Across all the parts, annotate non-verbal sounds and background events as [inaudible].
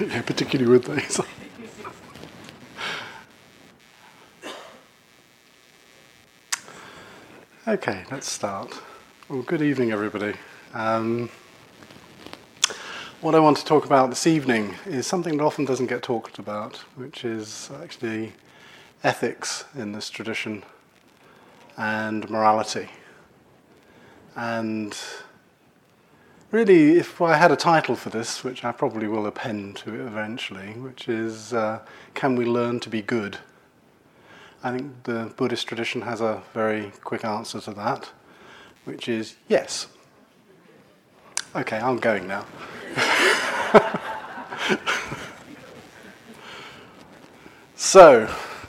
[laughs] yeah, particularly with these. [laughs] okay, let's start. Well, good evening, everybody. Um, what I want to talk about this evening is something that often doesn't get talked about, which is actually ethics in this tradition and morality. And really, if I had a title for this, which I probably will append to it eventually, which is uh, Can We Learn to Be Good? I think the Buddhist tradition has a very quick answer to that, which is yes. Okay, I'm going now. [laughs] so,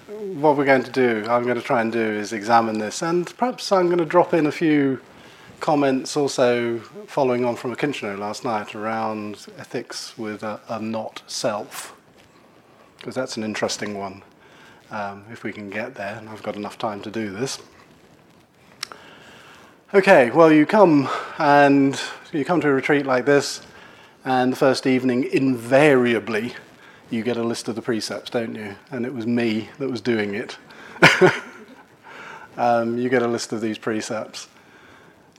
what we're going to do, I'm going to try and do is examine this, and perhaps I'm going to drop in a few comments also following on from a last night around ethics with a, a not self, because that's an interesting one. Um, if we can get there, and I've got enough time to do this. Okay, well, you come and you come to a retreat like this, and the first evening, invariably, you get a list of the precepts, don't you? And it was me that was doing it. [laughs] um, you get a list of these precepts.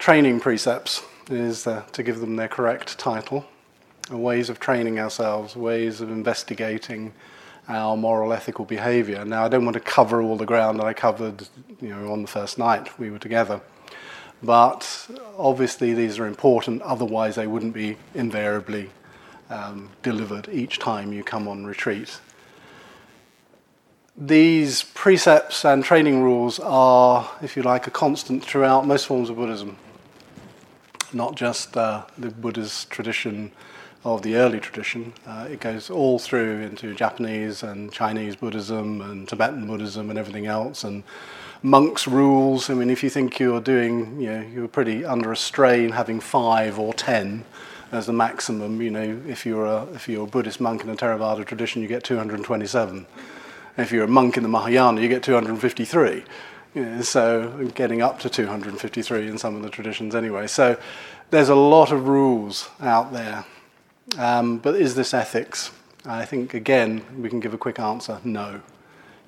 Training precepts is uh, to give them their correct title. Ways of training ourselves, ways of investigating our moral ethical behavior. Now, I don't want to cover all the ground that I covered you know, on the first night we were together. But obviously, these are important, otherwise, they wouldn't be invariably um, delivered each time you come on retreat. These precepts and training rules are, if you like, a constant throughout most forms of Buddhism, not just uh, the Buddha's tradition of the early tradition. Uh, it goes all through into Japanese and Chinese Buddhism and Tibetan Buddhism and everything else. And monks' rules. I mean, if you think you're doing, you know, you're pretty under a strain having five or ten as the maximum. You know, if you're a if you're a Buddhist monk in the Theravada tradition, you get 227. If you're a monk in the Mahayana, you get 253. So getting up to 253 in some of the traditions anyway. So there's a lot of rules out there. Um, but is this ethics? I think again we can give a quick answer: no,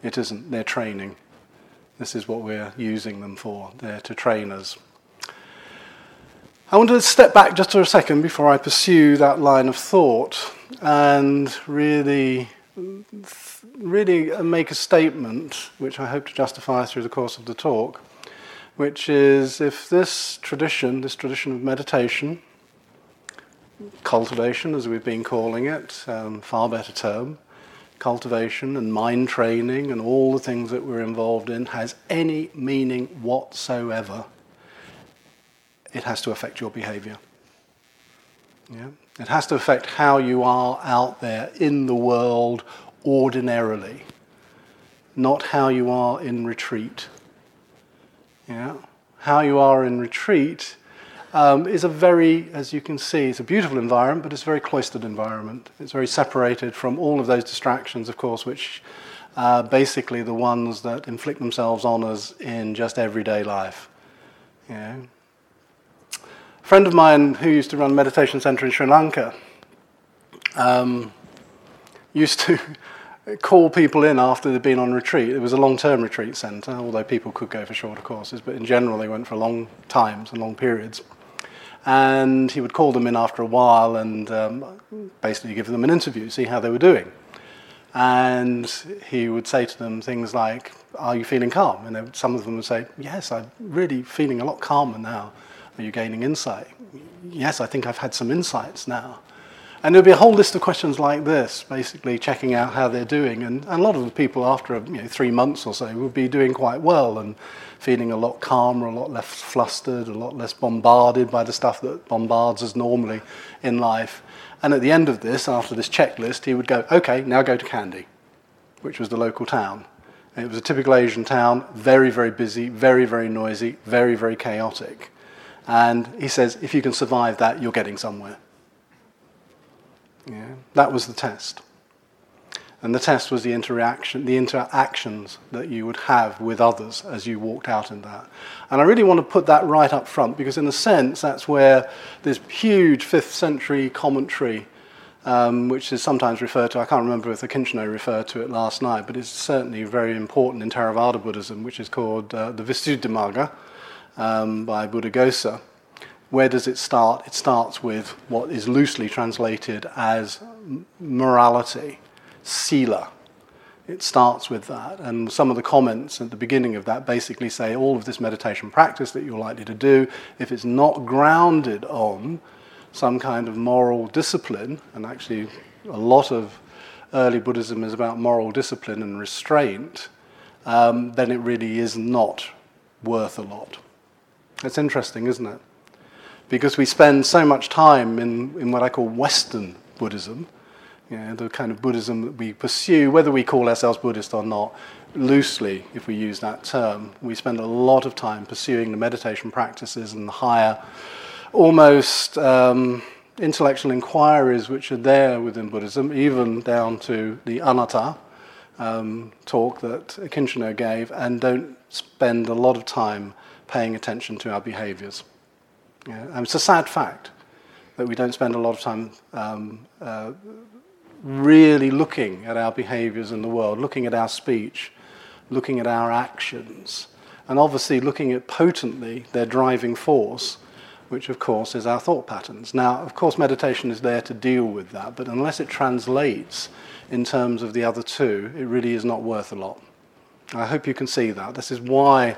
it isn't. They're training. This is what we're using them for. They're to train us. I want to step back just for a second before I pursue that line of thought and really, really make a statement, which I hope to justify through the course of the talk, which is if this tradition, this tradition of meditation, cultivation, as we've been calling it, um, far better term, cultivation and mind training and all the things that we're involved in has any meaning whatsoever, it has to affect your behavior. Yeah? It has to affect how you are out there in the world ordinarily, not how you are in retreat. Yeah? How you are in retreat um, is a very, as you can see, it's a beautiful environment, but it's a very cloistered environment. It's very separated from all of those distractions, of course, which are basically the ones that inflict themselves on us in just everyday life. Know? A friend of mine who used to run a meditation center in Sri Lanka um, used to [laughs] call people in after they'd been on retreat. It was a long-term retreat center, although people could go for shorter courses, but in general they went for long times and long periods and he would call them in after a while and um, basically give them an interview, see how they were doing. And he would say to them things like, Are you feeling calm? And would, some of them would say, Yes, I'm really feeling a lot calmer now. Are you gaining insight? Yes, I think I've had some insights now. And there'd be a whole list of questions like this, basically checking out how they're doing. And, and a lot of the people, after you know, three months or so, would be doing quite well and feeling a lot calmer, a lot less flustered, a lot less bombarded by the stuff that bombards us normally in life. And at the end of this, after this checklist, he would go, okay, now go to Kandy, which was the local town. It was a typical Asian town, very, very busy, very, very noisy, very, very chaotic. And he says, if you can survive that, you're getting somewhere. Yeah, that was the test. And the test was the interaction, the interactions that you would have with others as you walked out in that. And I really want to put that right up front because, in a sense, that's where this huge fifth century commentary um, which is sometimes referred to, I can't remember if the Akincano referred to it last night, but it's certainly very important in Theravada Buddhism, which is called uh, the Visuddhimagga um, by Buddhaghosa. Where does it start? It starts with what is loosely translated as morality, sila. It starts with that. And some of the comments at the beginning of that basically say all of this meditation practice that you're likely to do, if it's not grounded on some kind of moral discipline, and actually a lot of early Buddhism is about moral discipline and restraint, um, then it really is not worth a lot. It's interesting, isn't it? Because we spend so much time in, in what I call Western Buddhism, you know, the kind of Buddhism that we pursue, whether we call ourselves Buddhist or not, loosely, if we use that term. We spend a lot of time pursuing the meditation practices and the higher almost um, intellectual inquiries which are there within Buddhism, even down to the anatta um, talk that Akincano gave, and don't spend a lot of time paying attention to our behaviors. It's a sad fact that we don't spend a lot of time um, uh, really looking at our behaviors in the world, looking at our speech, looking at our actions, and obviously looking at potently their driving force which of course is our thought patterns. Now, of course, meditation is there to deal with that, but unless it translates in terms of the other two, it really is not worth a lot. I hope you can see that. This is why,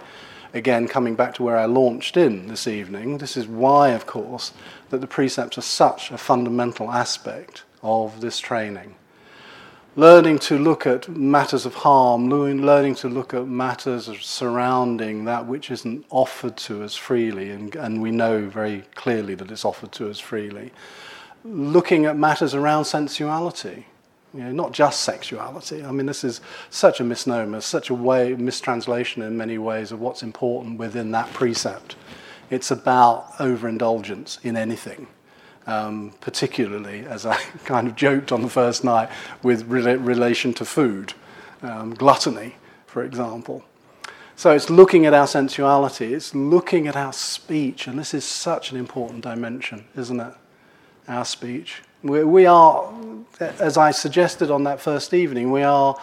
again, coming back to where I launched in this evening, this is why, of course, that the precepts are such a fundamental aspect of this training learning to look at matters of harm, learning to look at matters surrounding that which isn't offered to us freely, and, and we know very clearly that it's offered to us freely. Looking at matters around sensuality, you know, not just sexuality. I mean, this is such a misnomer, such a way mistranslation in many ways of what's important within that precept. It's about overindulgence in anything um, particularly as I [laughs] kind of joked on the first night with re- relation to food, um, gluttony, for example. So it's looking at our sensuality, it's looking at our speech, and this is such an important dimension, isn't it? Our speech. We, we are, as I suggested on that first evening, we are,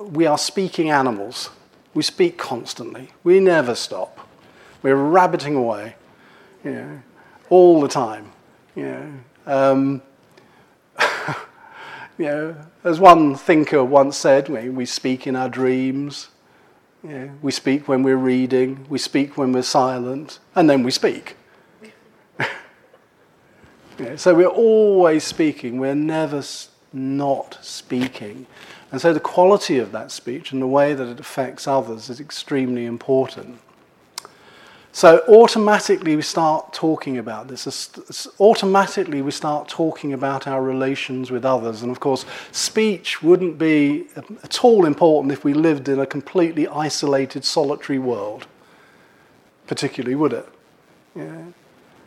we are speaking animals. We speak constantly. We never stop. We're rabbiting away, you know, all the time. You know, um, [laughs] you know, as one thinker once said, we, we speak in our dreams, you know, we speak when we're reading, we speak when we're silent, and then we speak. So we're always speaking, we're never not speaking. And so the quality of that speech and the way that it affects others is extremely important. So automatically we start talking about this. Automatically we start talking about our relations with others. And of course, speech wouldn't be um, at all important if we lived in a completely isolated, solitary world, particularly, would it? Yeah.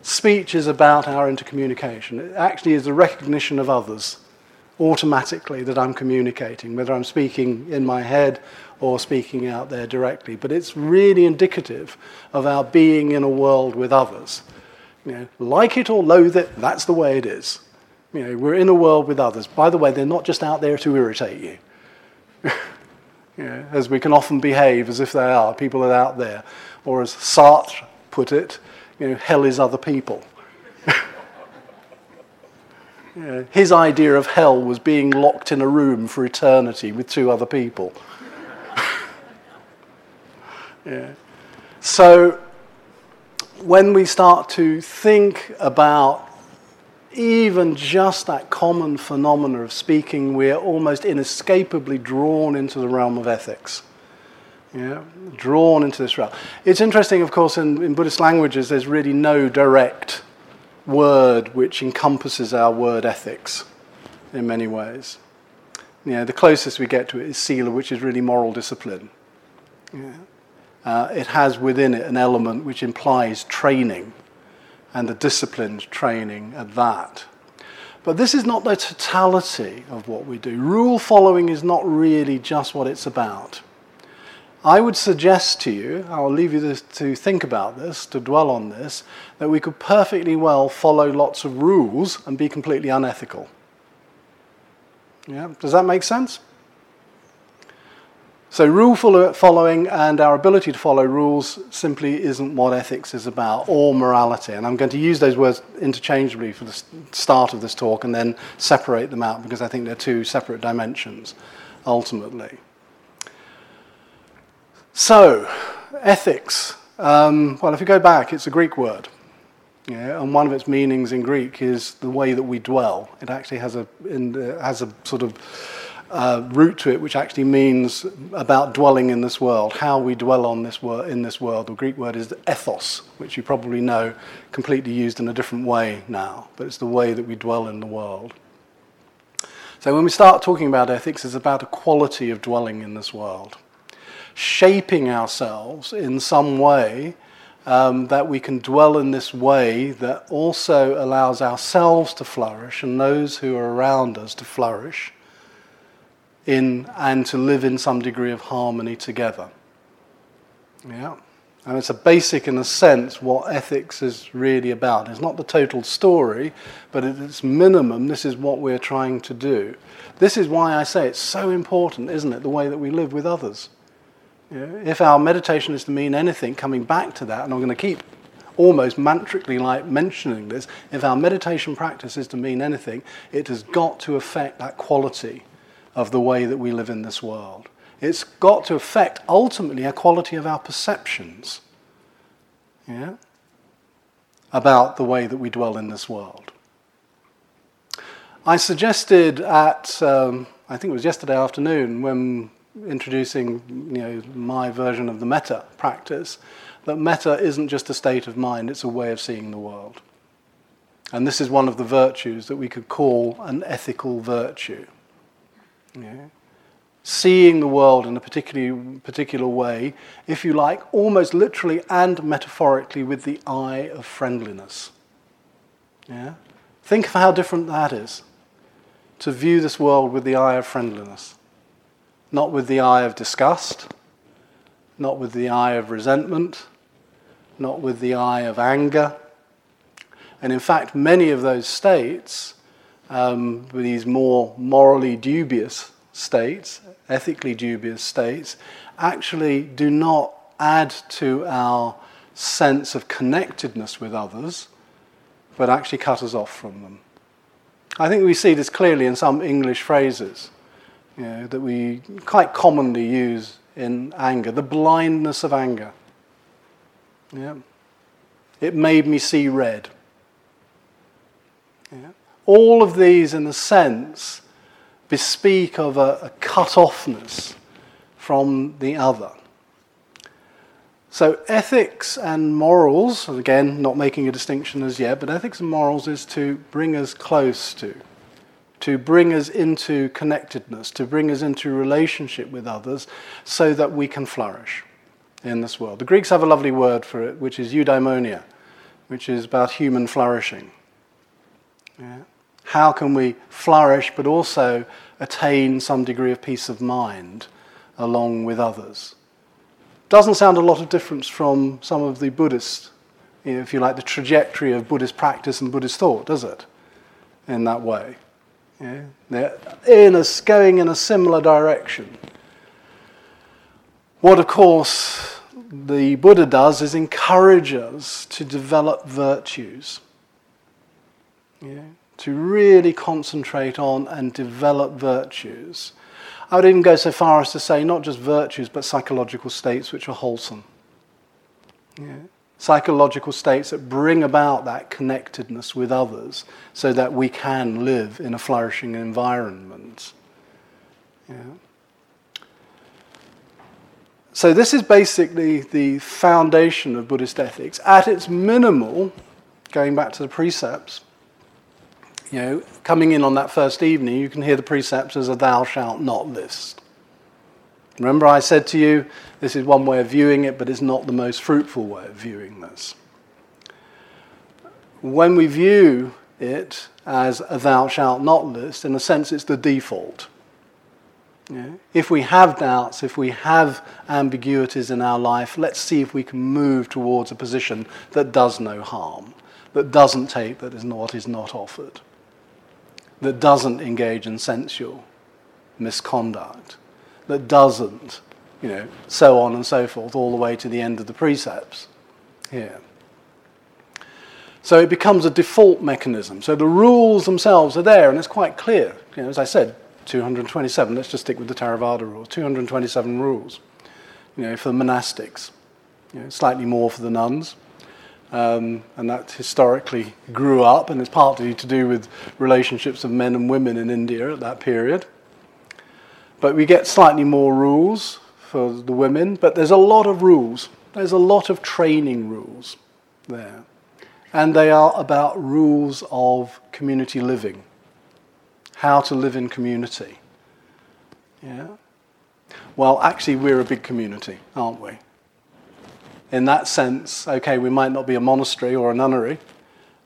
Speech is about our intercommunication. It actually is the recognition of others automatically that I'm communicating, whether I'm speaking in my head or speaking out there directly. But it's really indicative of our being in a world with others. You know, like it or loathe it, that's the way it is. You know, we're in a world with others. By the way, they're not just out there to irritate you. [laughs] you know, as we can often behave as if they are. People are out there. Or as Sartre put it, you know, hell is other people. [laughs] his idea of hell was being locked in a room for eternity with two other people. [laughs] yeah. So, when we start to think about even just that common phenomena of speaking, we're almost inescapably drawn into the realm of ethics. Yeah, drawn into this realm. It's interesting, of course, in, in Buddhist languages, there's really no direct word which encompasses our word ethics in many ways. You know, the closest we get to it is sila, which is really moral discipline. Yeah. Uh, it has within it an element which implies training and the disciplined training at that. But this is not the totality of what we do. Rule following is not really just what it's about. I would suggest to you, I'll leave you this, to think about this, to dwell on this, that we could perfectly well follow lots of rules and be completely unethical. Yeah? Does that make sense? So, rule following and our ability to follow rules simply isn't what ethics is about, or morality. And I'm going to use those words interchangeably for the start of this talk and then separate them out because I think they're two separate dimensions ultimately. So, ethics. Um, well, if you go back, it's a Greek word. Yeah, and one of its meanings in Greek is the way that we dwell. It actually has a, in, has a sort of uh, root to it, which actually means about dwelling in this world, how we dwell on this wor- in this world. The Greek word is ethos, which you probably know, completely used in a different way now, but it's the way that we dwell in the world. So when we start talking about ethics, it's about a quality of dwelling in this world, shaping ourselves in some way um, that we can dwell in this way that also allows ourselves to flourish and those who are around us to flourish in and to live in some degree of harmony together. Yeah. And it's a basic, in a sense, what ethics is really about. It's not the total story, but at its minimum, this is what we're trying to do. This is why I say it's so important, isn't it, the way that we live with others. If our meditation is to mean anything, coming back to that, and I'm going to keep almost mantrically like mentioning this, if our meditation practice is to mean anything, it has got to affect that quality of the way that we live in this world. It's got to affect ultimately a quality of our perceptions yeah, about the way that we dwell in this world. I suggested at, um, I think it was yesterday afternoon, when introducing you know, my version of the metta practice, that metta isn't just a state of mind, it's a way of seeing the world. And this is one of the virtues that we could call an ethical virtue. Yeah. Seeing the world in a particular, particular way, if you like, almost literally and metaphorically with the eye of friendliness. Yeah? Think of how different that is to view this world with the eye of friendliness, not with the eye of disgust, not with the eye of resentment, not with the eye of anger. And in fact, many of those states um, these more morally dubious states, ethically dubious states, actually do not add to our sense of connectedness with others, but actually cut us off from them. I think we see this clearly in some English phrases you know, that we quite commonly use in anger the blindness of anger. Yeah. It made me see red. Yeah. All of these, in a sense, bespeak of a, a cut offness from the other. So, ethics and morals, again, not making a distinction as yet, but ethics and morals is to bring us close to, to bring us into connectedness, to bring us into relationship with others so that we can flourish in this world. The Greeks have a lovely word for it, which is eudaimonia, which is about human flourishing. Yeah. How can we flourish but also attain some degree of peace of mind along with others? Doesn't sound a lot of difference from some of the Buddhist, if you like, the trajectory of Buddhist practice and Buddhist thought, does it? In that way. Yeah? They're in a, going in a similar direction. What, of course, the Buddha does is encourage us to develop virtues. Yeah? to really concentrate on and develop virtues. I would even go so far as to say not just virtues, but psychological states which are wholesome. Yeah. Psychological states that bring about that connectedness with others so that we can live in a flourishing environment. Yeah. So, this is basically the foundation of Buddhist ethics. At its minimal, going back to the precepts, you know, coming in on that first evening, you can hear the precepts as a thou shalt not list. Remember, I said to you, this is one way of viewing it, but it's not the most fruitful way of viewing this. When we view it as a thou shalt not list, in a sense, it's the default. Yeah. If we have doubts, if we have ambiguities in our life, let's see if we can move towards a position that does no harm, that doesn't take that is what is not offered that doesn't engage in sensual misconduct, that doesn't, you know, so on and so forth, all the way to the end of the precepts here. So it becomes a default mechanism. So the rules themselves are there, and it's quite clear. You know, as I said, 227. Let's just stick with the Theravada rules. 227 rules. You know, for the monastics, you know, slightly more for the nuns, um, and that historically grew up, and it's partly to do with relationships of men and women in India at that period. But we get slightly more rules for the women, but there's a lot of rules. There's a lot of training rules there and they are about rules of community living, how to live in community. Yeah? Well, actually, we're a big community, aren't we? In that sense, okay, we might not be a monastery or a nunnery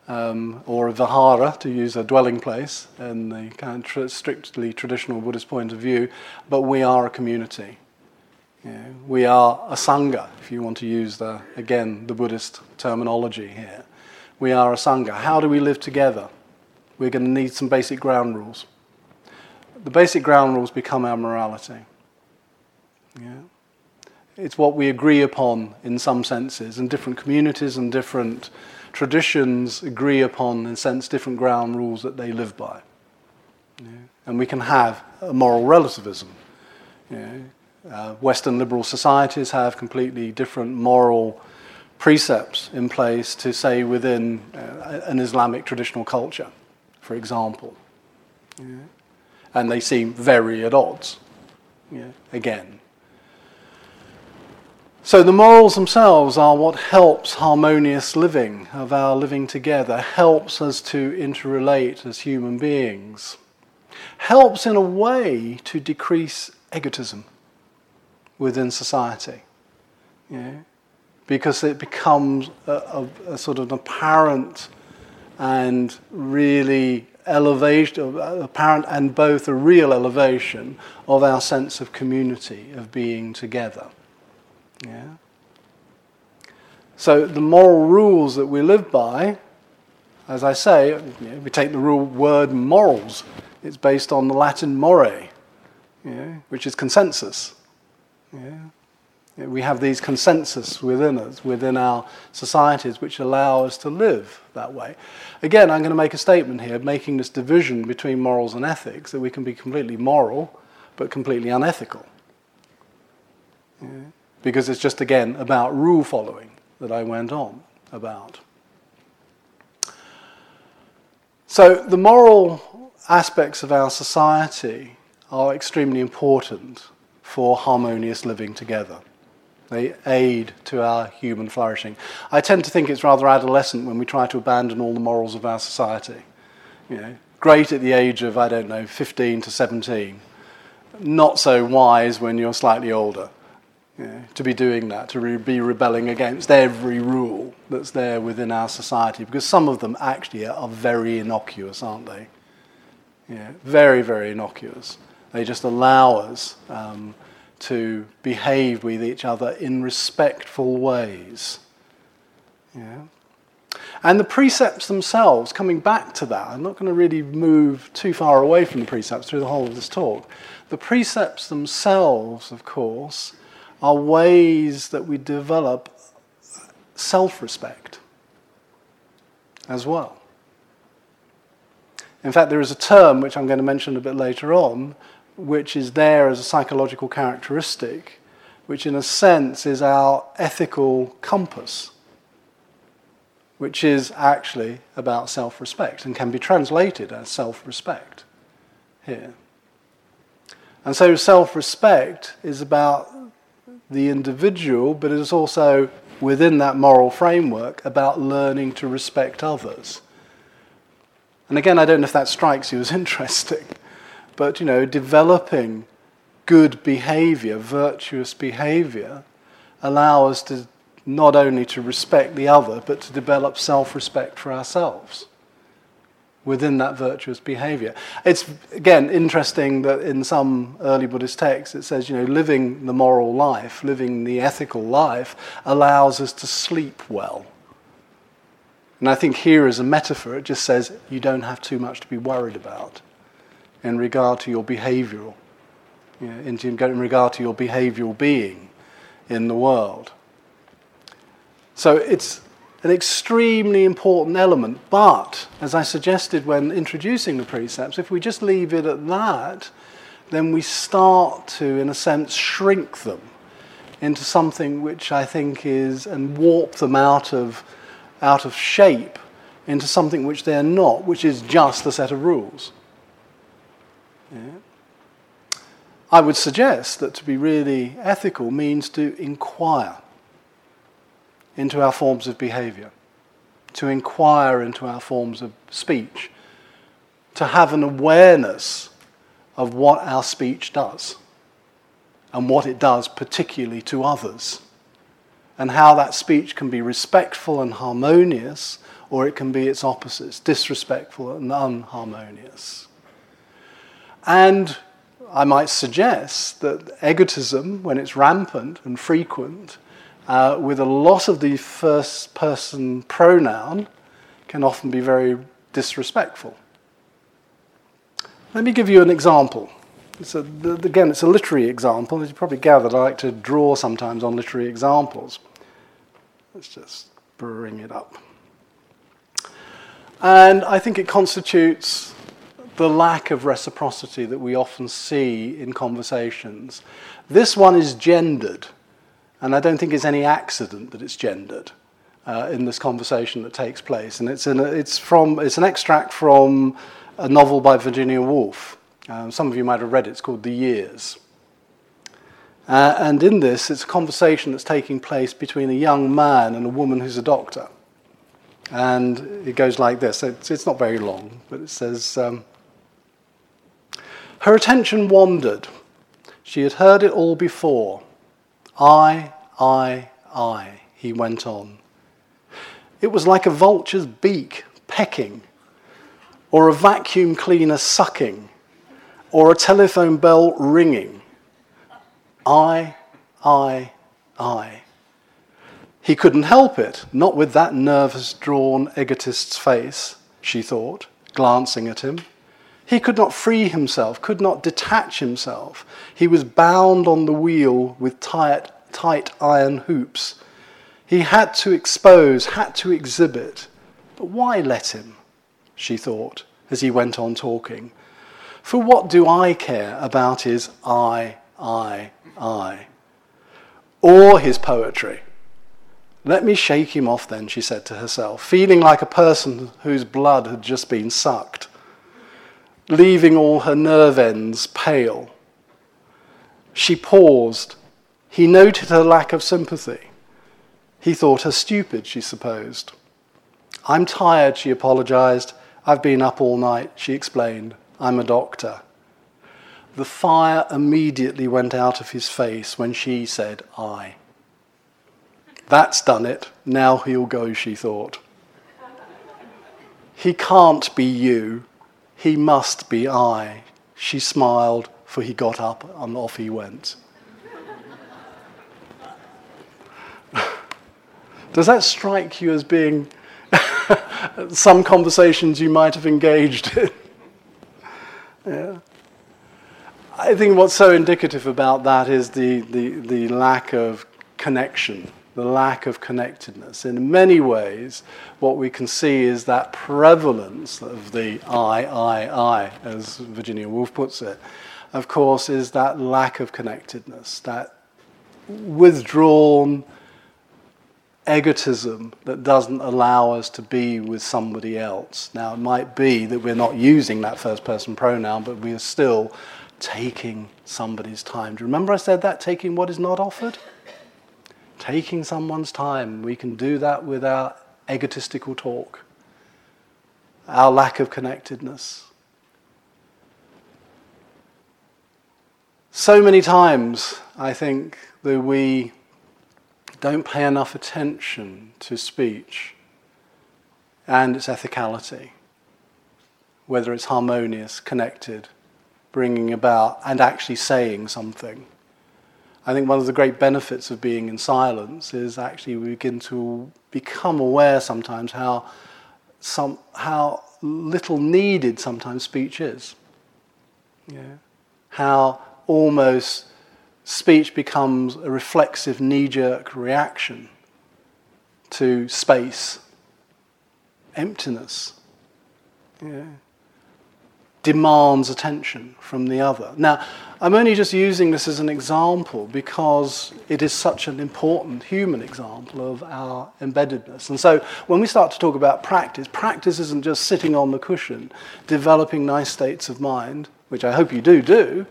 um, or a vihara, to use a dwelling place in the kind of tr- strictly traditional Buddhist point of view, but we are a community. Yeah? We are a sangha, if you want to use the, again, the Buddhist terminology here we are a Sangha. How do we live together? We're going to need some basic ground rules. The basic ground rules become our morality. Yeah? It's what we agree upon in some senses, and different communities and different traditions agree upon, in a sense, different ground rules that they live by. Yeah? And we can have a moral relativism. Yeah? Uh, Western liberal societies have completely different moral precepts in place to say within uh, an Islamic traditional culture, for example. Yeah. And they seem very at odds, again. So the morals themselves are what helps harmonious living, of our living together, helps us to interrelate as human beings, helps in a way to decrease egotism within society. Yeah because it becomes a, a, a sort of an apparent and really elevation, apparent and both a real elevation of our sense of community, of being together. Yeah? So the moral rules that we live by, as I say, you know, we take the rule word morals. It's based on the Latin more, which is consensus. Yeah? We have these consensus within us, within our societies, which allow us to live that way. Again, I'm going to make a statement here, making this division between morals and ethics, that we can be completely moral, but completely unethical. Yeah. Because it's just, again, about rule following that I went on about. So, the moral aspects of our society are extremely important for harmonious living together. They aid to our human flourishing. I tend to think it's rather adolescent when we try to abandon all the morals of our society. You know, great at the age of, I don't know, 15 to 17. Not so wise when you're slightly older. To be doing that, to re- be rebelling against every rule that's there within our society, because some of them actually are very innocuous, aren't they? Yeah, very, very innocuous. They just allow us um, to behave with each other in respectful ways. Yeah. And the precepts themselves, coming back to that, I'm not going to really move too far away from the precepts through the whole of this talk. The precepts themselves, of course, are ways that we develop self respect as well. In fact, there is a term which I'm going to mention a bit later on, which is there as a psychological characteristic, which in a sense is our ethical compass, which is actually about self respect and can be translated as self respect here. And so self respect is about the individual, but it is also within that moral framework about learning to respect others. And again, I don't know if that strikes you as [laughs] interesting. But, you know, developing good behavior, virtuous behavior, allow us to not only to respect the other, but to develop self-respect for ourselves within that virtuous behavior. It's, again, interesting that in some early Buddhist texts it says, you know, living the moral life, living the ethical life, allows us to sleep well. And I think here as a metaphor, it just says you don't have too much to be worried about in regard to your behavioral you know, in, in regard to your behavioral being in the world. So it's an extremely important element, but as I suggested when introducing the precepts, if we just leave it at that, then we start to, in a sense, shrink them into something which I think is, and warp them out of, out of shape into something which they're not, which is just a set of rules. Yeah. I would suggest that to be really ethical means to inquire into our forms of behavior, to inquire into our forms of speech, to have an awareness of what our speech does and what it does, particularly to others, and how that speech can be respectful and harmonious, or it can be its opposites, disrespectful and unharmonious. And I might suggest that egotism, when it's rampant and frequent, uh, with a lot of the first person pronoun, can often be very disrespectful. Let me give you an example. It's a, again, it's a literary example. As you probably gathered, I like to draw sometimes on literary examples. Let's just bring it up. And I think it constitutes the lack of reciprocity that we often see in conversations. This one is gendered, and I don't think it's any accident that it's gendered. Uh, in this conversation that takes place, and it's, a, it's from it's an extract from a novel by Virginia Woolf. Um, some of you might have read it, it's called The Years. Uh, and in this, it's a conversation that's taking place between a young man and a woman who's a doctor. And it goes like this it's, it's not very long, but it says um, Her attention wandered. She had heard it all before. I, I, I, he went on. It was like a vulture's beak pecking or a vacuum cleaner sucking, or a telephone bell ringing. I, I, I. He couldn't help it, not with that nervous, drawn egotist's face, she thought, glancing at him. He could not free himself, could not detach himself. He was bound on the wheel with tight, tight iron hoops. He had to expose, had to exhibit. But why let him? she thought, as he went on talking. For what do I care about his I, I, I? Or his poetry? Let me shake him off then, she said to herself, feeling like a person whose blood had just been sucked, leaving all her nerve ends pale. She paused. He noted her lack of sympathy. He thought her stupid, she supposed. I'm tired, she apologized. I've been up all night, she explained. I'm a doctor. The fire immediately went out of his face when she said, I. That's done it. Now he'll go, she thought. He can't be you. He must be I. She smiled, for he got up and off he went. [laughs] Does that strike you as being [laughs] some conversations you might have engaged in. [laughs] yeah. I think what's so indicative about that is the, the, the lack of connection, the lack of connectedness. In many ways, what we can see is that prevalence of the I, I, I, as Virginia Woolf puts it, of course, is that lack of connectedness, that withdrawn, egotism that doesn't allow us to be with somebody else. Now, it might be that we're not using that first person pronoun, but we are still taking somebody's time. Do you remember I said that? Taking what is not offered? Taking someone's time. We can do that with our egotistical talk, our lack of connectedness. So many times, I think, that we don't pay enough attention to speech and its ethicality, whether it's harmonious, connected, bringing about, and actually saying something. I think one of the great benefits of being in silence is actually we begin to become aware sometimes how, some, how little needed sometimes speech is. Yeah. How almost speech becomes a reflexive knee jerk reaction to space, emptiness. Yeah. Demands attention from the other. Now, I'm only just using this as an example because it is such an important human example of our embeddedness. And so when we start to talk about practice, practice isn't just sitting on the cushion, developing nice states of mind, which I hope you do do,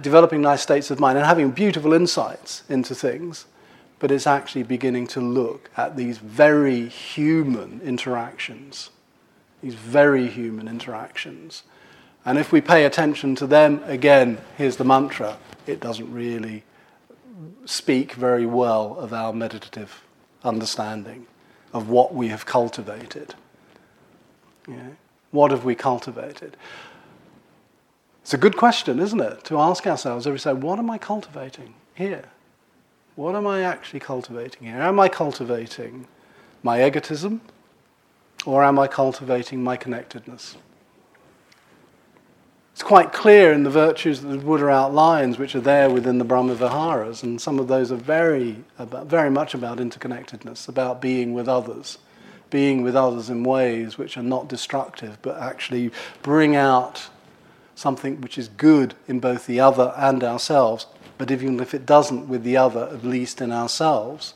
developing nice states of mind and having beautiful insights into things, but it's actually beginning to look at these very human interactions, these very human interactions and if we pay attention to them, again, here's the mantra it doesn't really speak very well of our meditative understanding of what we have cultivated. Yeah. What have we cultivated? It's a good question, isn't it, to ask ourselves every day, what am I cultivating here? What am I actually cultivating here? Am I cultivating my egotism or am I cultivating my connectedness? It's quite clear in the virtues that the Buddha outlines, which are there within the Brahma Viharas, and some of those are very, about, very much about interconnectedness, about being with others, being with others in ways which are not destructive, but actually bring out something which is good in both the other and ourselves, but even if it doesn't with the other, at least in ourselves.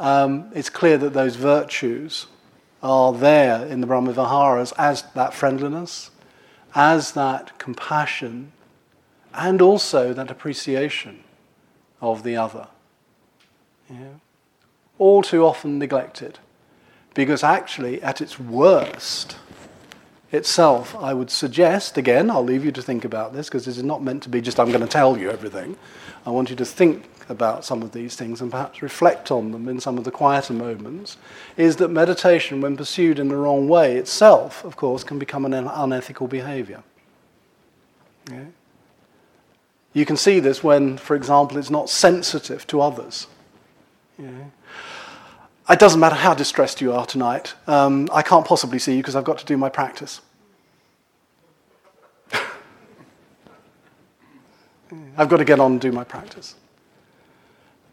Um, it's clear that those virtues are there in the Brahma Viharas as that friendliness, as that compassion and also that appreciation of the other. Yeah. All too often neglected. Because actually, at its worst itself, I would suggest, again, I'll leave you to think about this because this is not meant to be just, I'm going to tell you everything. I want you to think about some of these things and perhaps reflect on them in some of the quieter moments, is that meditation, when pursued in the wrong way itself, of course, can become an unethical behavior. You can see this when, for example, it's not sensitive to others. Yeah? It doesn't matter how distressed you are tonight. Um, I can't possibly see you because I've got to do my practice. [laughs] I've got to get on and do my practice.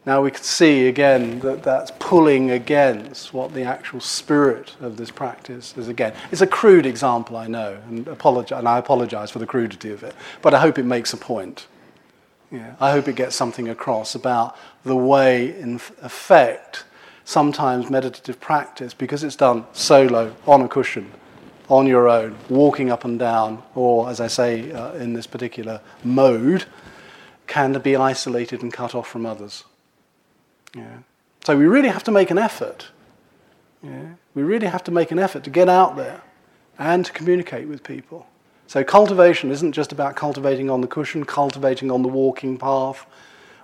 Now we can see again that that's pulling against what the actual spirit of this practice is again. It's a crude example, I know, and, apologize, and I apologize for the crudity of it, but I hope it makes a point. Yeah, I hope it gets something across about the way, in effect, sometimes meditative practice, because it's done solo, on a cushion, on your own, walking up and down, or as I say uh, in this particular mode, can be isolated and cut off from others. Yeah. So we really have to make an effort. Yeah. We really have to make an effort to get out there and to communicate with people. So cultivation isn't just about cultivating on the cushion, cultivating on the walking path,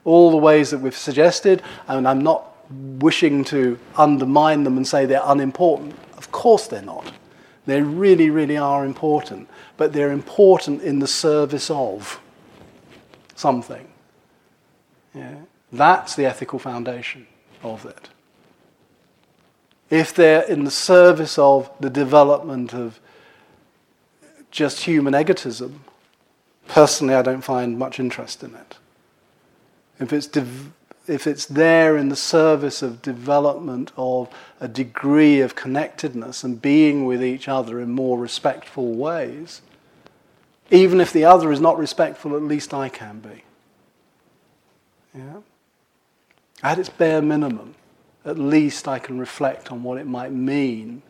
all the ways that we've suggested, and I'm not wishing to undermine them and say they're unimportant. Of course they're not. They really, really are important, but they're important in the service of something. Yeah. That's the ethical foundation of it. If they're in the service of the development of just human egotism, personally, I don't find much interest in it. If it's, de- if it's there in the service of development of a degree of connectedness and being with each other in more respectful ways, even if the other is not respectful, at least I can be. Yeah? At its bare minimum, at least I can reflect on what it might mean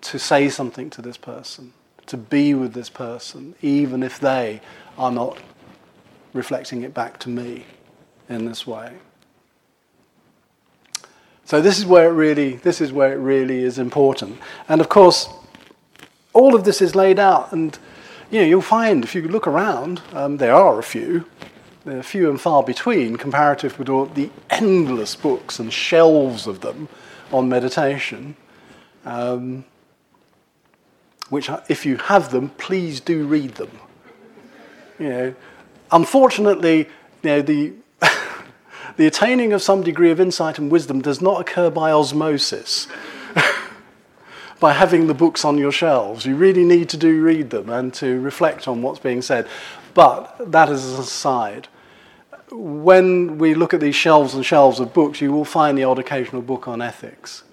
to say something to this person, to be with this person, even if they are not reflecting it back to me in this way. So this is where it really, this is where it really is important. And of course, all of this is laid out, and you know, you'll find if you look around, um, there are a few, they're few and far between comparative with all the endless books and shelves of them on meditation. Um, which, if you have them, please do read them. You know, unfortunately, you know, the, [laughs] the attaining of some degree of insight and wisdom does not occur by osmosis. [laughs] by having the books on your shelves. You really need to do read them and to reflect on what's being said. But that is an aside. When we look at these shelves and shelves of books, you will find the odd occasional book on ethics.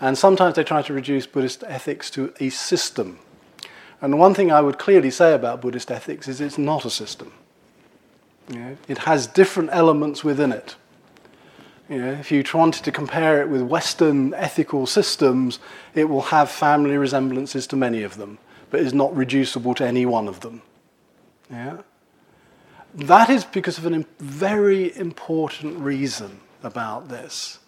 And sometimes they try to reduce Buddhist ethics to a system. And one thing I would clearly say about Buddhist ethics is it's not a system. You know, it has different elements within it. You know, if you wanted to compare it with Western ethical systems, it will have family resemblances to many of them, but is not reducible to any one of them. Yeah? That is because of a very important reason about this,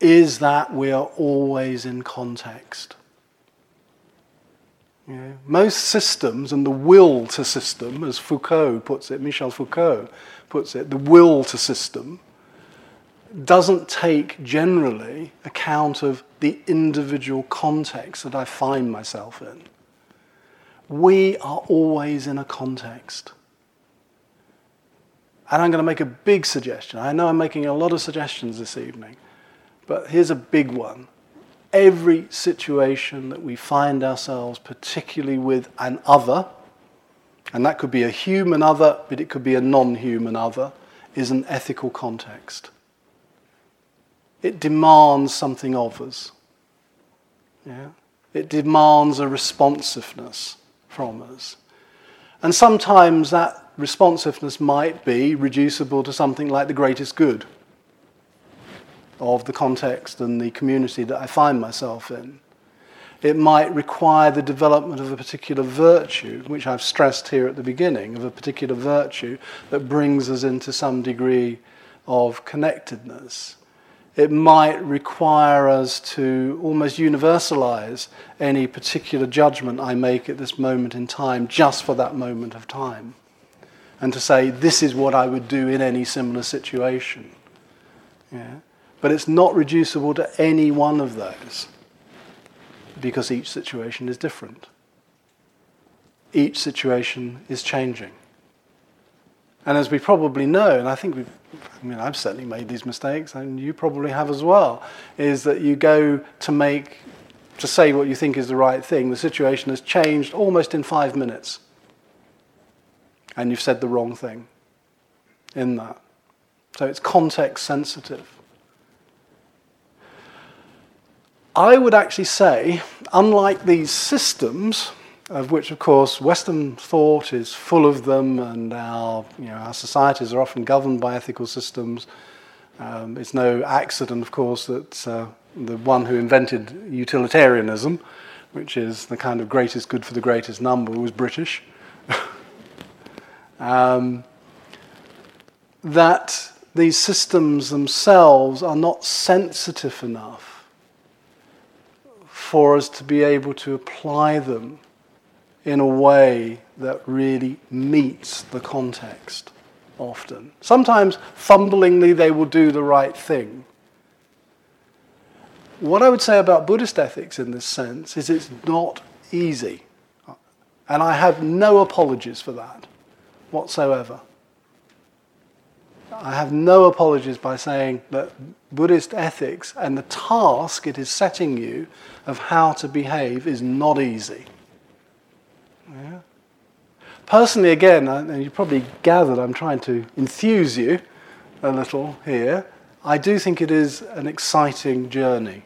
is that we are always in context. Most systems and the will to system, as Foucault puts it, Michel Foucault puts it, the will to system doesn't take generally account of the individual context that I find myself in. We are always in a context. And I'm going to make a big suggestion. I know I'm making a lot of suggestions this evening, but here's a big one. Every situation that we find ourselves, particularly with an other, and that could be a human other, but it could be a non human other, is an ethical context it demands something of us. Yeah? It demands a responsiveness from us. And sometimes that responsiveness might be reducible to something like the greatest good of the context and the community that I find myself in. It might require the development of a particular virtue, which I've stressed here at the beginning, of a particular virtue that brings us into some degree of connectedness it might require us to almost universalize any particular judgment I make at this moment in time just for that moment of time. And to say, this is what I would do in any similar situation. Yeah? But it's not reducible to any one of those because each situation is different. Each situation is changing. And as we probably know, and I think we've, I mean, I've certainly made these mistakes, and you probably have as well, is that you go to make, to say what you think is the right thing, the situation has changed almost in five minutes. And you've said the wrong thing in that. So it's context sensitive. I would actually say, unlike these systems, of which, of course, Western thought is full of them, and our, you know, our societies are often governed by ethical systems. Um, it's no accident, of course, that uh, the one who invented utilitarianism, which is the kind of greatest good for the greatest number, was British. Um, that these systems themselves are not sensitive enough for us to be able to apply them in a way that really meets the context often. Sometimes, fumblingly, they will do the right thing. What I would say about Buddhist ethics in this sense is it's not easy. And I have no apologies for that whatsoever. I have no apologies by saying that Buddhist ethics and the task it is setting you of how to behave is not easy. Yeah. Personally, again, and you probably gathered I'm trying to enthuse you a little here. I do think it is an exciting journey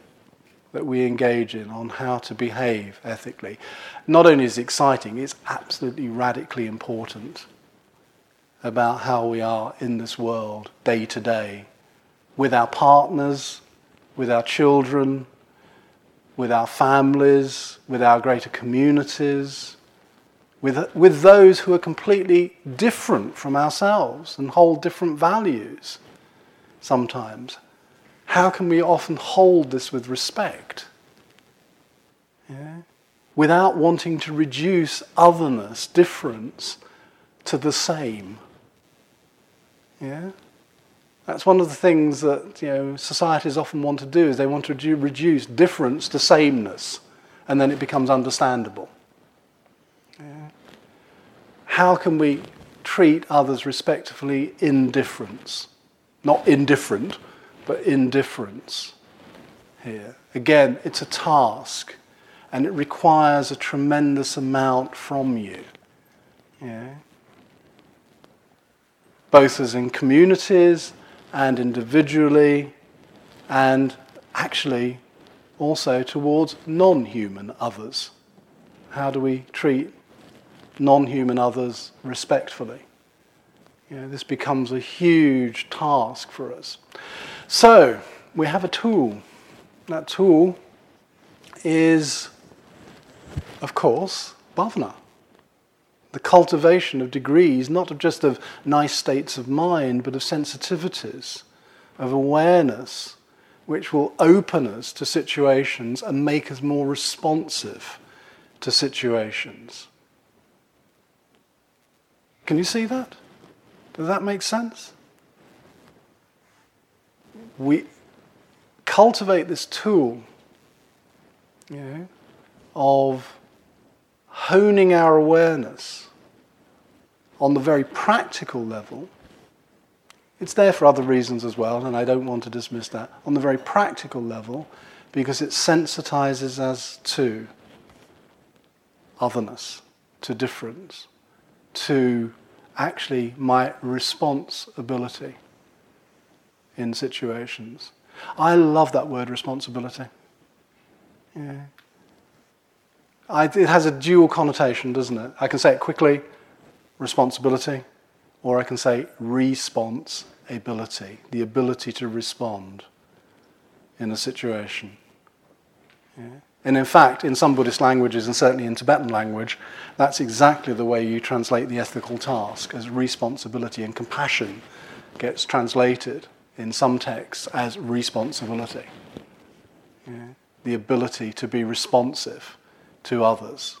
that we engage in on how to behave ethically. Not only is it exciting, it's absolutely radically important about how we are in this world day to day with our partners, with our children, with our families, with our greater communities, with, with those who are completely different from ourselves and hold different values sometimes. How can we often hold this with respect? Yeah? Without wanting to reduce otherness, difference, to the same. Yeah? That's one of the things that you know, societies often want to do is they want to reduce difference to sameness, and then it becomes understandable. How can we treat others respectfully in difference? Not indifferent, but indifference here. Again, it's a task and it requires a tremendous amount from you. Yeah? Both as in communities and individually, and actually also towards non human others. How do we treat non human others respectfully? You know, this becomes a huge task for us. So, we have a tool. That tool is, of course, bhavana. The cultivation of degrees, not just of nice states of mind, but of sensitivities, of awareness, which will open us to situations and make us more responsive to situations. Can you see that? Does that make sense? We cultivate this tool you know, of honing our awareness on the very practical level. It's there for other reasons as well, and I don't want to dismiss that. On the very practical level, because it sensitizes us to otherness, to difference, to actually my responsibility in situations. I love that word responsibility. Yeah. I, it has a dual connotation, doesn't it? I can say it quickly, responsibility, or I can say response ability, the ability to respond in a situation. Yeah. And in fact, in some Buddhist languages, and certainly in Tibetan language, that's exactly the way you translate the ethical task as responsibility and compassion gets translated in some texts as responsibility. Yeah. The ability to be responsive to others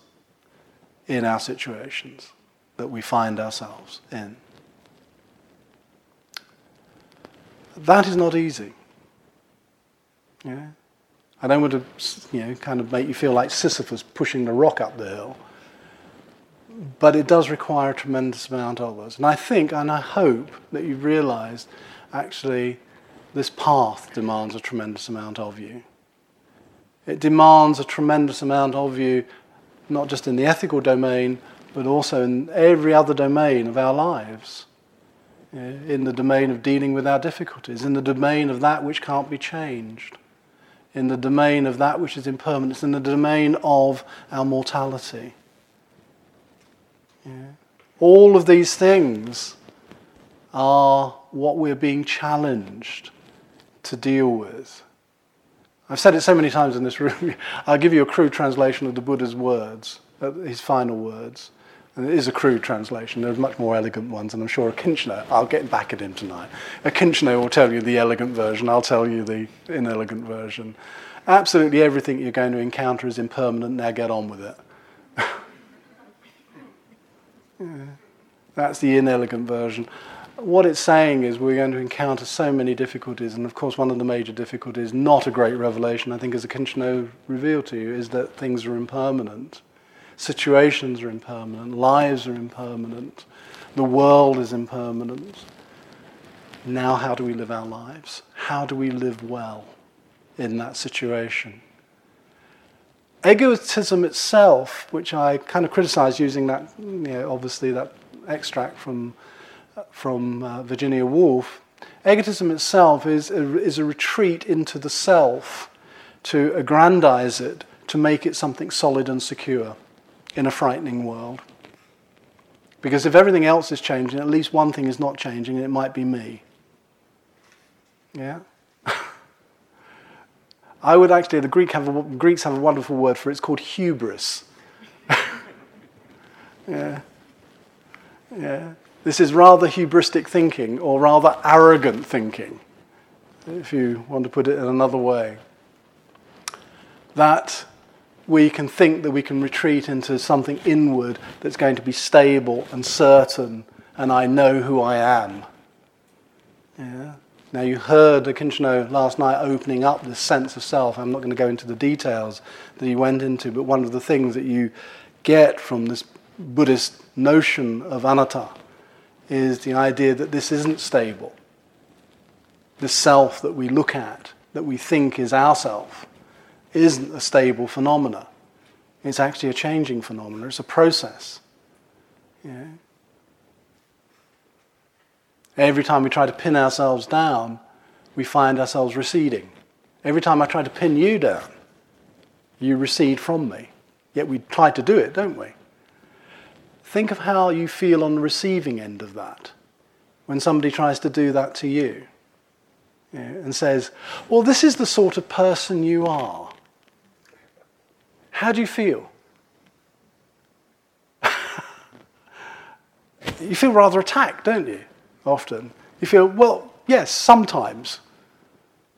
in our situations that we find ourselves in. That is not easy. Yeah? I don't want to, you know, kind of make you feel like Sisyphus pushing the rock up the hill. But it does require a tremendous amount of us. And I think and I hope that you've realized actually this path demands a tremendous amount of you. It demands a tremendous amount of you, not just in the ethical domain, but also in every other domain of our lives. In the domain of dealing with our difficulties, in the domain of that which can't be changed in the domain of that which is impermanence, in the domain of our mortality. Yeah. All of these things are what we're being challenged to deal with. I've said it so many times in this room. [laughs] I'll give you a crude translation of the Buddha's words, uh, his final words. And it is a crude translation. There's much more elegant ones, and I'm sure Akincano, I'll get back at him tonight. Akincano will tell you the elegant version, I'll tell you the inelegant version. Absolutely everything you're going to encounter is impermanent, now get on with it. [laughs] yeah. That's the inelegant version. What it's saying is we're going to encounter so many difficulties, and of course, one of the major difficulties, not a great revelation, I think, as Akincano revealed to you, is that things are impermanent. Situations are impermanent, lives are impermanent, the world is impermanent. Now, how do we live our lives? How do we live well in that situation? Egotism itself, which I kind of criticize using that, you know, obviously, that extract from, from uh, Virginia Woolf, egotism itself is a, is a retreat into the self to aggrandize it, to make it something solid and secure in a frightening world. Because if everything else is changing, at least one thing is not changing, and it might be me. Yeah? [laughs] I would actually, the Greek have a, Greeks have a wonderful word for it, it's called hubris. [laughs] yeah. Yeah. This is rather hubristic thinking, or rather arrogant thinking, if you want to put it in another way. That we can think that we can retreat into something inward that's going to be stable and certain, and I know who I am. Yeah. Now, you heard Akincano last night opening up this sense of self. I'm not going to go into the details that he went into, but one of the things that you get from this Buddhist notion of anatta is the idea that this isn't stable. This self that we look at, that we think is our self, isn't a stable phenomena. It's actually a changing phenomena. It's a process. Yeah. Every time we try to pin ourselves down, we find ourselves receding. Every time I try to pin you down, you recede from me. Yet we try to do it, don't we? Think of how you feel on the receiving end of that when somebody tries to do that to you, you know, and says, Well, this is the sort of person you are. How do you feel? [laughs] you feel rather attacked, don't you? Often. You feel, well, yes, sometimes,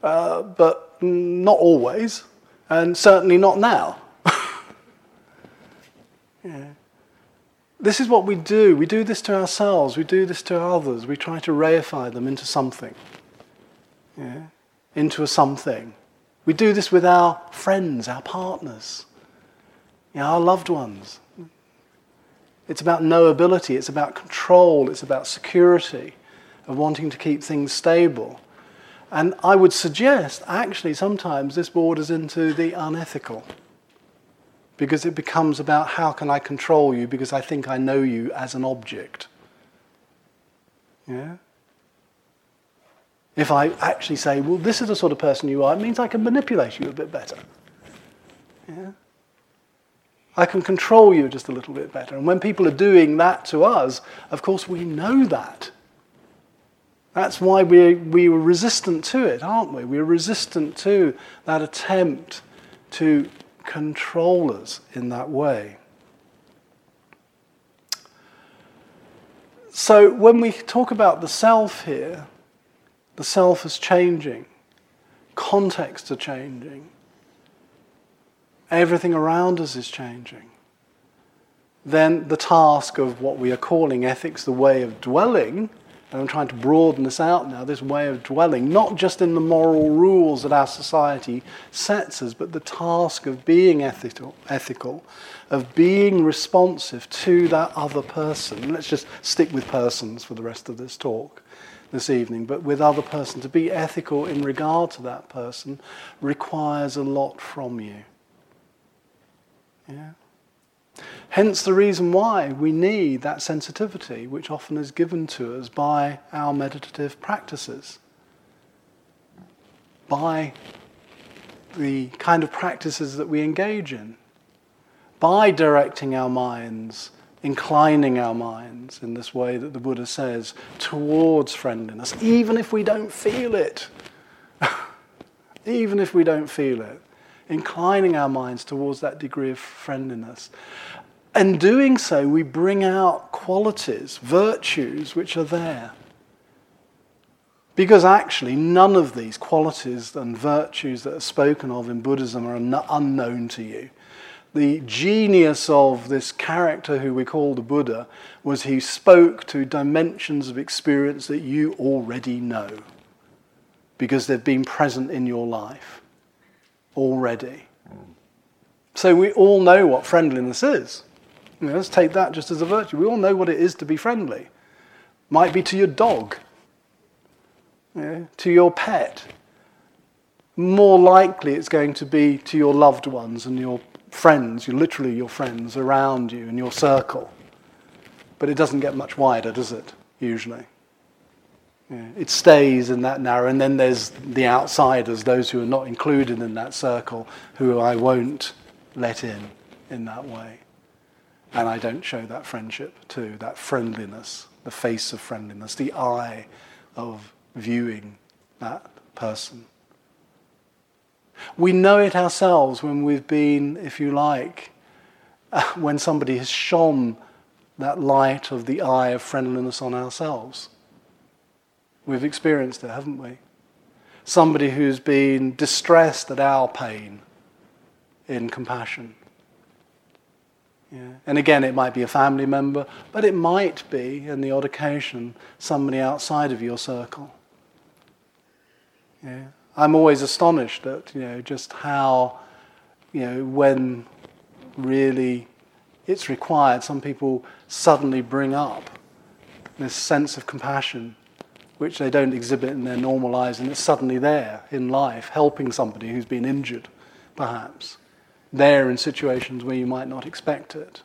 uh, but not always, and certainly not now. [laughs] yeah. This is what we do. We do this to ourselves, we do this to others. We try to reify them into something, yeah? into a something. We do this with our friends, our partners, you know, our loved ones. It's about knowability, it's about control, it's about security, of wanting to keep things stable. And I would suggest, actually, sometimes this borders into the unethical. Because it becomes about how can I control you because I think I know you as an object. Yeah? If I actually say, well, this is the sort of person you are, it means I can manipulate you a bit better. Yeah? I can control you just a little bit better. And when people are doing that to us, of course, we know that. That's why we, we were resistant to it, aren't we? We're resistant to that attempt to control us in that way. So, when we talk about the self here, the self is changing, contexts are changing, everything around us is changing, then the task of what we are calling ethics, the way of dwelling, and I'm trying to broaden this out now, this way of dwelling, not just in the moral rules that our society sets us, but the task of being ethical, ethical of being responsive to that other person. Let's just stick with persons for the rest of this talk this evening, but with other person, to be ethical in regard to that person requires a lot from you. Yeah? Hence the reason why we need that sensitivity, which often is given to us by our meditative practices, by the kind of practices that we engage in, by directing our minds, inclining our minds in this way that the Buddha says towards friendliness, even if we don't feel it. [laughs] even if we don't feel it inclining our minds towards that degree of friendliness. And doing so, we bring out qualities, virtues which are there. Because actually, none of these qualities and virtues that are spoken of in Buddhism are un- unknown to you. The genius of this character who we call the Buddha was he spoke to dimensions of experience that you already know because they've been present in your life already. So we all know what friendliness is. You know, let's take that just as a virtue. We all know what it is to be friendly. Might be to your dog, you know, to your pet. More likely, it's going to be to your loved ones and your friends, you literally your friends around you in your circle. But it doesn't get much wider, does it? Usually. Yeah, it stays in that narrow, and then there's the outsiders, those who are not included in that circle, who I won't let in in that way. And I don't show that friendship to, that friendliness, the face of friendliness, the eye of viewing that person. We know it ourselves when we've been, if you like, [laughs] when somebody has shone that light of the eye of friendliness on ourselves. We've experienced it, haven't we? Somebody who's been distressed at our pain in compassion. Yeah. And again, it might be a family member, but it might be, in the odd occasion, somebody outside of your circle. Yeah. I'm always astonished at you know just how you know when really it's required, some people suddenly bring up this sense of compassion which they don't exhibit in their normal lives, and it's suddenly there in life, helping somebody who's been injured, perhaps, there in situations where you might not expect it.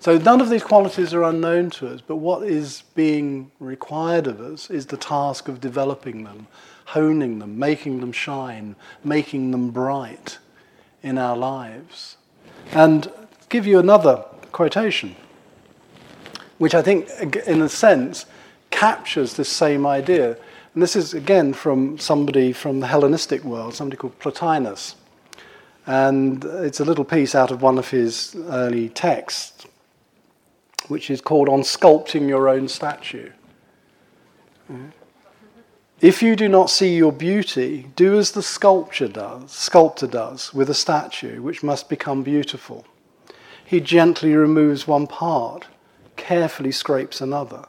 So none of these qualities are unknown to us, but what is being required of us is the task of developing them, honing them, making them shine, making them bright in our lives. And give you another quotation, which I think, in a sense, captures this same idea. And this is, again, from somebody from the Hellenistic world, somebody called Plotinus. And it's a little piece out of one of his early texts, which is called On Sculpting Your Own Statue. If you do not see your beauty, do as the sculptor does, sculptor does with a statue which must become beautiful. He gently removes one part, carefully scrapes another,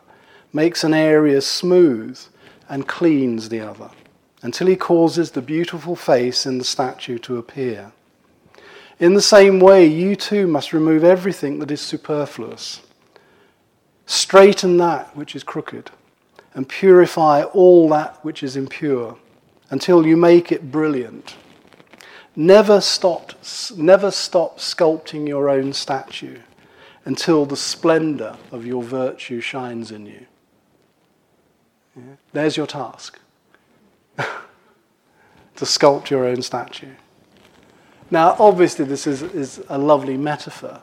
makes an area smooth, and cleans the other, until he causes the beautiful face in the statue to appear. In the same way, you too must remove everything that is superfluous. Straighten that which is crooked, and purify all that which is impure, until you make it brilliant. Never stop, never stop sculpting your own statue until the splendor of your virtue shines in you. Yeah. There's your task [laughs] to sculpt your own statue. Now, obviously, this is, is a lovely metaphor,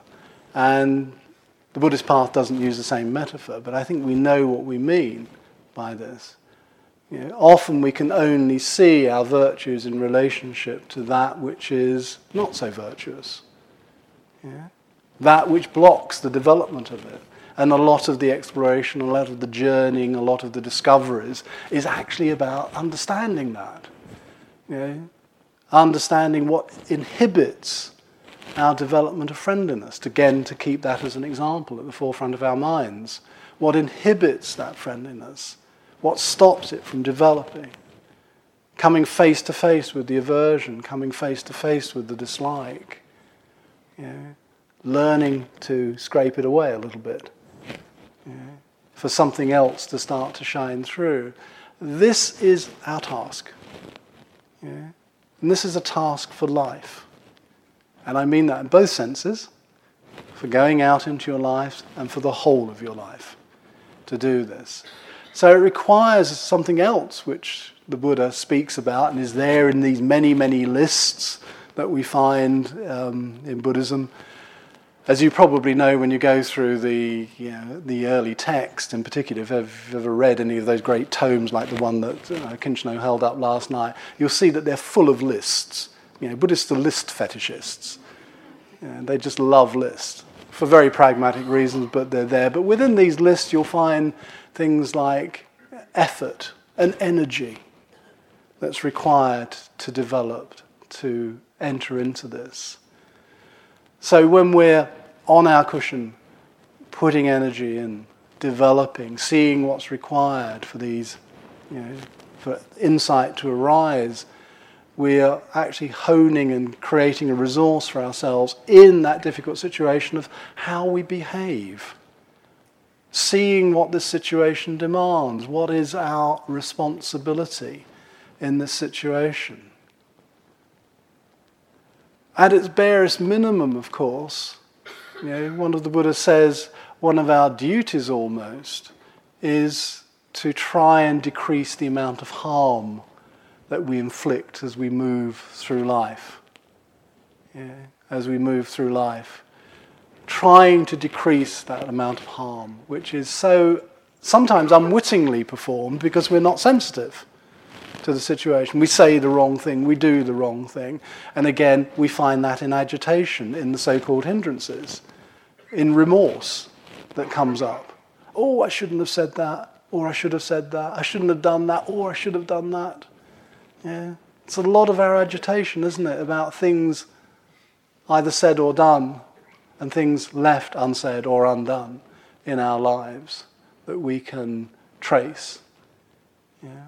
and the Buddhist path doesn't use the same metaphor, but I think we know what we mean by this. You know, often we can only see our virtues in relationship to that which is not so virtuous, yeah? that which blocks the development of it. And a lot of the exploration, a lot of the journeying, a lot of the discoveries is actually about understanding that. You know? understanding what inhibits our development of friendliness, again, to keep that as an example at the forefront of our minds. What inhibits that friendliness? What stops it from developing? Coming face to face with the aversion, coming face to face with the dislike. You know, learning to scrape it away a little bit. For something else to start to shine through. This is our task. Know, and this is a task for life. And I mean that in both senses for going out into your life and for the whole of your life to do this. So it requires something else which the Buddha speaks about and is there in these many, many lists that we find um, in Buddhism as you probably know when you go through the, you know, the early text, in particular, if you've ever read any of those great tomes like the one that uh, Kinchino held up last night, you'll see that they're full of lists. You know, Buddhists are list fetishists. You they just love lists for very pragmatic reasons, but they're there. But within these lists, you'll find things like effort and energy that's required to develop, to enter into this. So when we're on our cushion, putting energy in, developing, seeing what's required for these, you know, for insight to arise, we are actually honing and creating a resource for ourselves in that difficult situation of how we behave. Seeing what this situation demands, what is our responsibility in this situation. At its barest minimum, of course, you know, one of the Buddha says one of our duties almost is to try and decrease the amount of harm that we inflict as we move through life. Yeah, as we move through life. Trying to decrease that amount of harm, which is so sometimes unwittingly performed because we're not sensitive to the situation. We say the wrong thing, we do the wrong thing. And again, we find that in agitation, in the so called hindrances, in remorse that comes up. Oh, I shouldn't have said that, or I should have said that, I shouldn't have done that, or I should have done that. Yeah. It's a lot of our agitation, isn't it, about things either said or done, and things left unsaid or undone in our lives that we can trace. Yeah.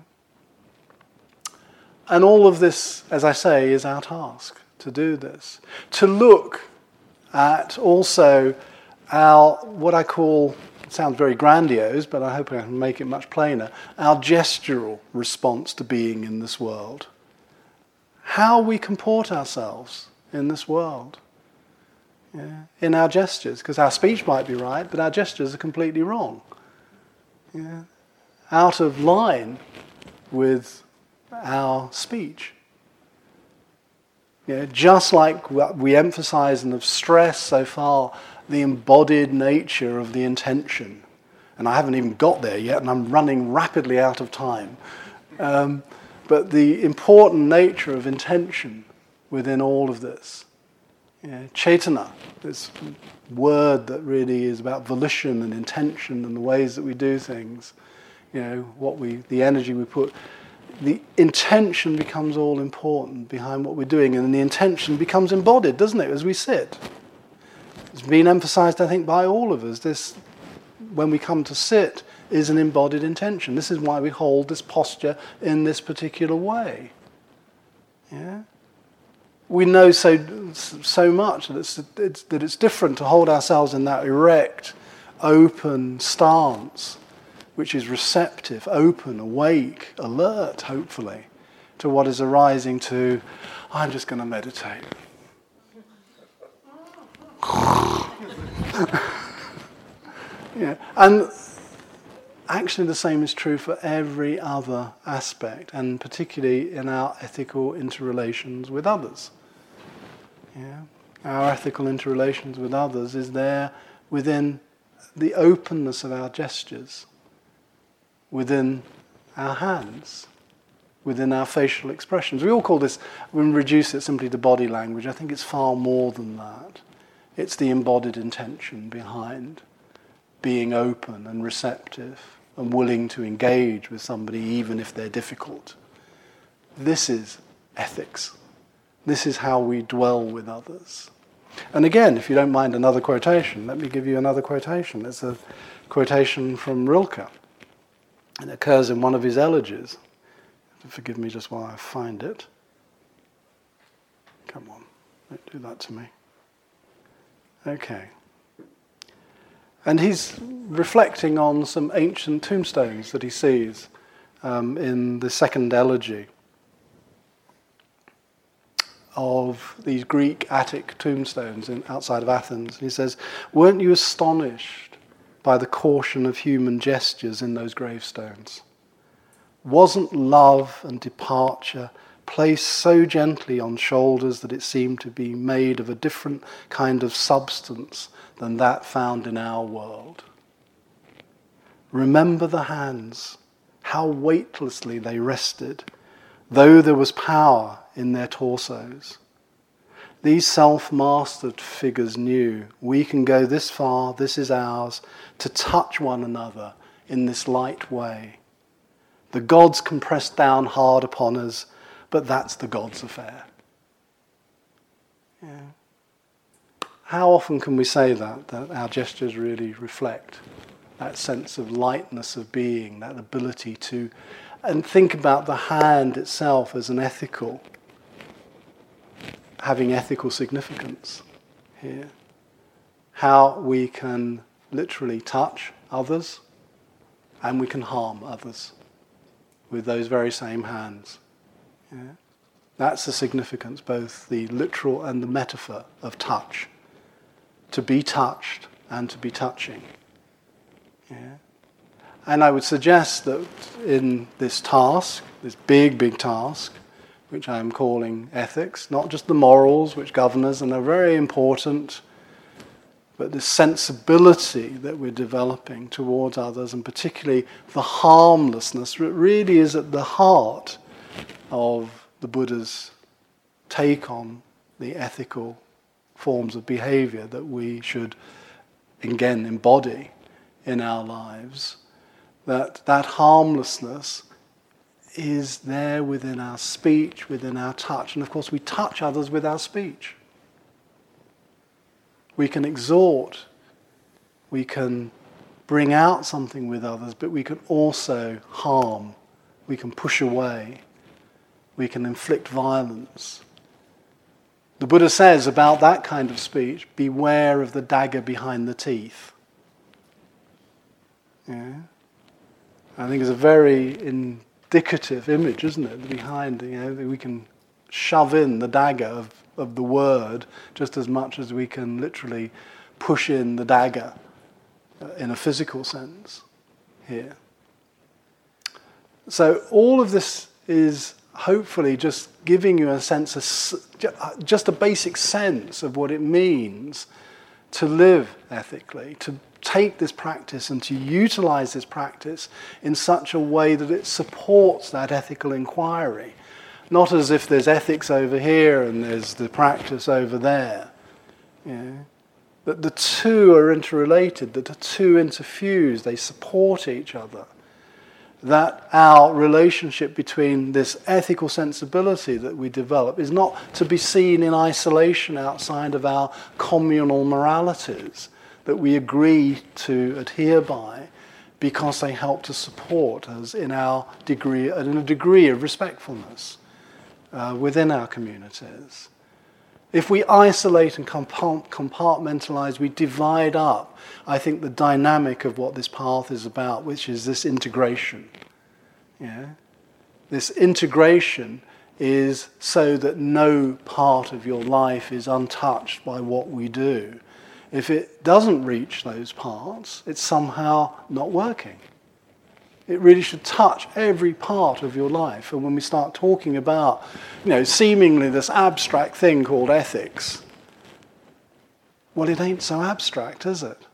And all of this, as I say, is our task to do this. To look at also our, what I call, sounds very grandiose, but I hope I can make it much plainer, our gestural response to being in this world. How we comport ourselves in this world. yeah, in our gestures, because our speech might be right, but our gestures are completely wrong. Yeah, out of line with our speech. Yeah, just like we emphasize and have stressed so far the embodied nature of the intention. And I haven't even got there yet, and I'm running rapidly out of time. Um, but the important nature of intention within all of this. Cetana, this word that really is about volition and intention and the ways that we do things. You know, what we, the energy we put. The intention becomes all important behind what we're doing, and the intention becomes embodied, doesn't it, as we sit? It's been emphasized, I think, by all of us. This, when we come to sit, is an embodied intention. This is why we hold this posture in this particular way. Yeah? We know so, so much that it's, it's, that it's different to hold ourselves in that erect, open stance, which is receptive, open, awake, alert, hopefully, to what is arising to, I'm just going to meditate. [laughs] yeah. And actually, the same is true for every other aspect, and particularly in our ethical interrelations with others. Yeah. Our ethical interrelations with others is there within the openness of our gestures, within our hands, within our facial expressions. We all call this, we reduce it simply to body language. I think it's far more than that. It's the embodied intention behind being open and receptive and willing to engage with somebody even if they're difficult. This is ethics. This is how we dwell with others. And again, if you don't mind another quotation, let me give you another quotation. It's a quotation from Rilke. It occurs in one of his elegies. Forgive me just while I find it. Come on, don't do that to me. Okay. And he's reflecting on some ancient tombstones that he sees um, in the second elegy of these Greek Attic tombstones in, outside of Athens. And he says, Weren't you astonished by the caution of human gestures in those gravestones? Wasn't love and departure placed so gently on shoulders that it seemed to be made of a different kind of substance than that found in our world. Remember the hands, how weightlessly they rested, though there was power in their torsos. These self mastered figures knew we can go this far, this is ours, to touch one another in this light way. The gods can press down hard upon us but that's the God's affair. Yeah. How often can we say that, that our gestures really reflect that sense of lightness of being, that ability to, and think about the hand itself as an ethical, having ethical significance here. How we can literally touch others and we can harm others with those very same hands. Yeah? That's the significance, both the literal and the metaphor of touch. To be touched and to be touching. Yeah? And I would suggest that in this task, this big, big task, which I'm calling ethics, not just the morals which govern us and are very important, but the sensibility that we're developing towards others, and particularly the harmlessness that really is at the heart of the Buddha's take on the ethical forms of behavior that we should again embody in our lives. That that harmlessness is there within our speech within our touch and of course we touch others with our speech we can exhort we can bring out something with others but we can also harm we can push away we can inflict violence. The Buddha says about that kind of speech beware of the dagger behind the teeth. Yeah? I think it's a very indicative image, isn't it? Behind, you know, we can shove in the dagger of of the word just as much as we can literally push in the dagger uh, in a physical sense here. So, all of this is hopefully just giving you a sense of uh, just a basic sense of what it means to live ethically, to take this practice and to utilize this practice in such a way that it supports that ethical inquiry. Not as if there's ethics over here and there's the practice over there. That the two are interrelated, that the two interfuse, they support each other. That our relationship between this ethical sensibility that we develop is not to be seen in isolation outside of our communal moralities that we agree to adhere by because they help to support us in our degree, in a degree of respectfulness uh, within our communities. If we isolate and compartmentalize, we divide up, I think, the dynamic of what this path is about, which is this integration. Yeah? This integration is so that no part of your life is untouched by what we do. If it doesn't reach those parts, it's somehow not working. It really should touch every part of your life. And when we start talking about, you know, seemingly this abstract thing called ethics, well, it ain't so abstract, is it?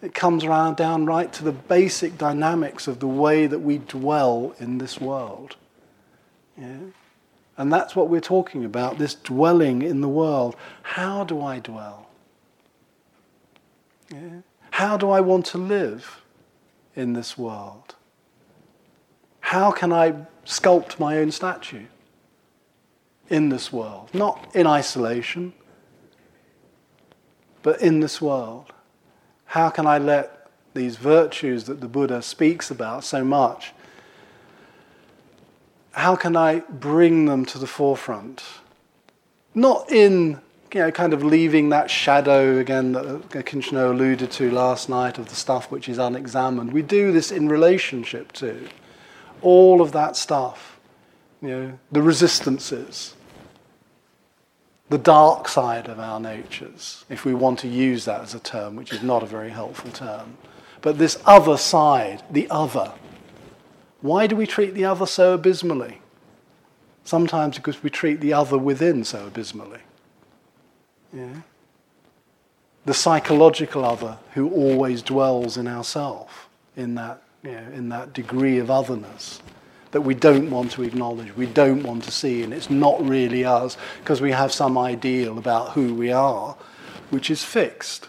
It comes around down right to the basic dynamics of the way that we dwell in this world. Yeah? And that's what we're talking about this dwelling in the world. How do I dwell? Yeah? How do I want to live? in this world? How can I sculpt my own statue in this world? Not in isolation, but in this world. How can I let these virtues that the Buddha speaks about so much, how can I bring them to the forefront? Not in you know, kind of leaving that shadow again that Kinchino alluded to last night of the stuff which is unexamined. We do this in relationship to all of that stuff, you know, the resistances, the dark side of our natures, if we want to use that as a term, which is not a very helpful term. But this other side, the other. Why do we treat the other so abysmally? Sometimes because we treat the other within so abysmally. Yeah? The psychological other who always dwells in ourself, in that, you know, in that degree of otherness that we don't want to acknowledge, we don't want to see, and it's not really us because we have some ideal about who we are, which is fixed.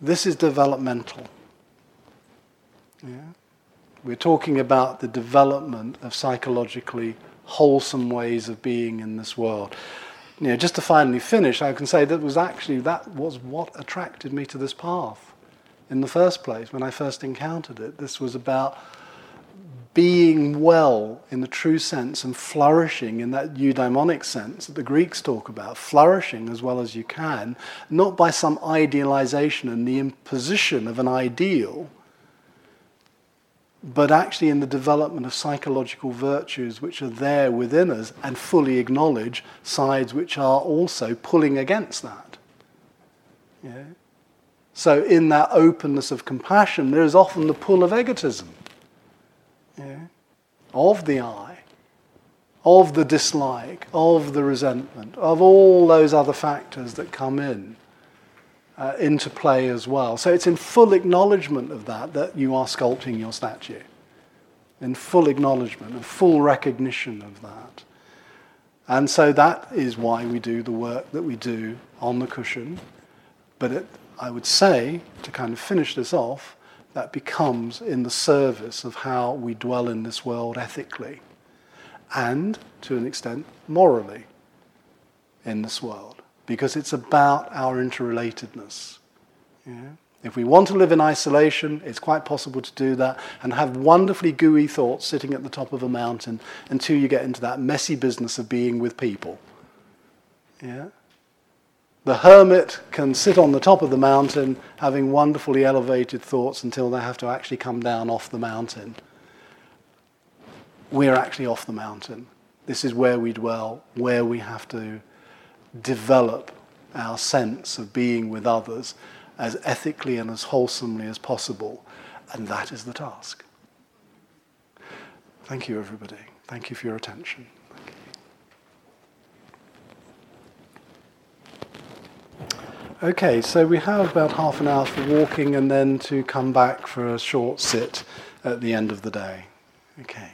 This is developmental. Yeah? We're talking about the development of psychologically wholesome ways of being in this world. You know, just to finally finish, I can say that was actually that was what attracted me to this path in the first place when I first encountered it. This was about being well in the true sense and flourishing in that eudaimonic sense that the Greeks talk about, flourishing as well as you can, not by some idealization and the imposition of an ideal but actually in the development of psychological virtues which are there within us and fully acknowledge sides which are also pulling against that. Yeah? So, in that openness of compassion, there is often the pull of egotism, yeah? of the I, of the dislike, of the resentment, of all those other factors that come in uh, into play as well. So it's in full acknowledgement of that that you are sculpting your statue. In full acknowledgement and full recognition of that. And so that is why we do the work that we do on the cushion. But it, I would say, to kind of finish this off, that becomes in the service of how we dwell in this world ethically and, to an extent, morally in this world because it's about our interrelatedness. Yeah? If we want to live in isolation, it's quite possible to do that and have wonderfully gooey thoughts sitting at the top of a mountain until you get into that messy business of being with people. Yeah? The hermit can sit on the top of the mountain having wonderfully elevated thoughts until they have to actually come down off the mountain. We're actually off the mountain. This is where we dwell, where we have to develop our sense of being with others as ethically and as wholesomely as possible. And that is the task. Thank you, everybody. Thank you for your attention. Okay, so we have about half an hour for walking and then to come back for a short sit at the end of the day. Okay.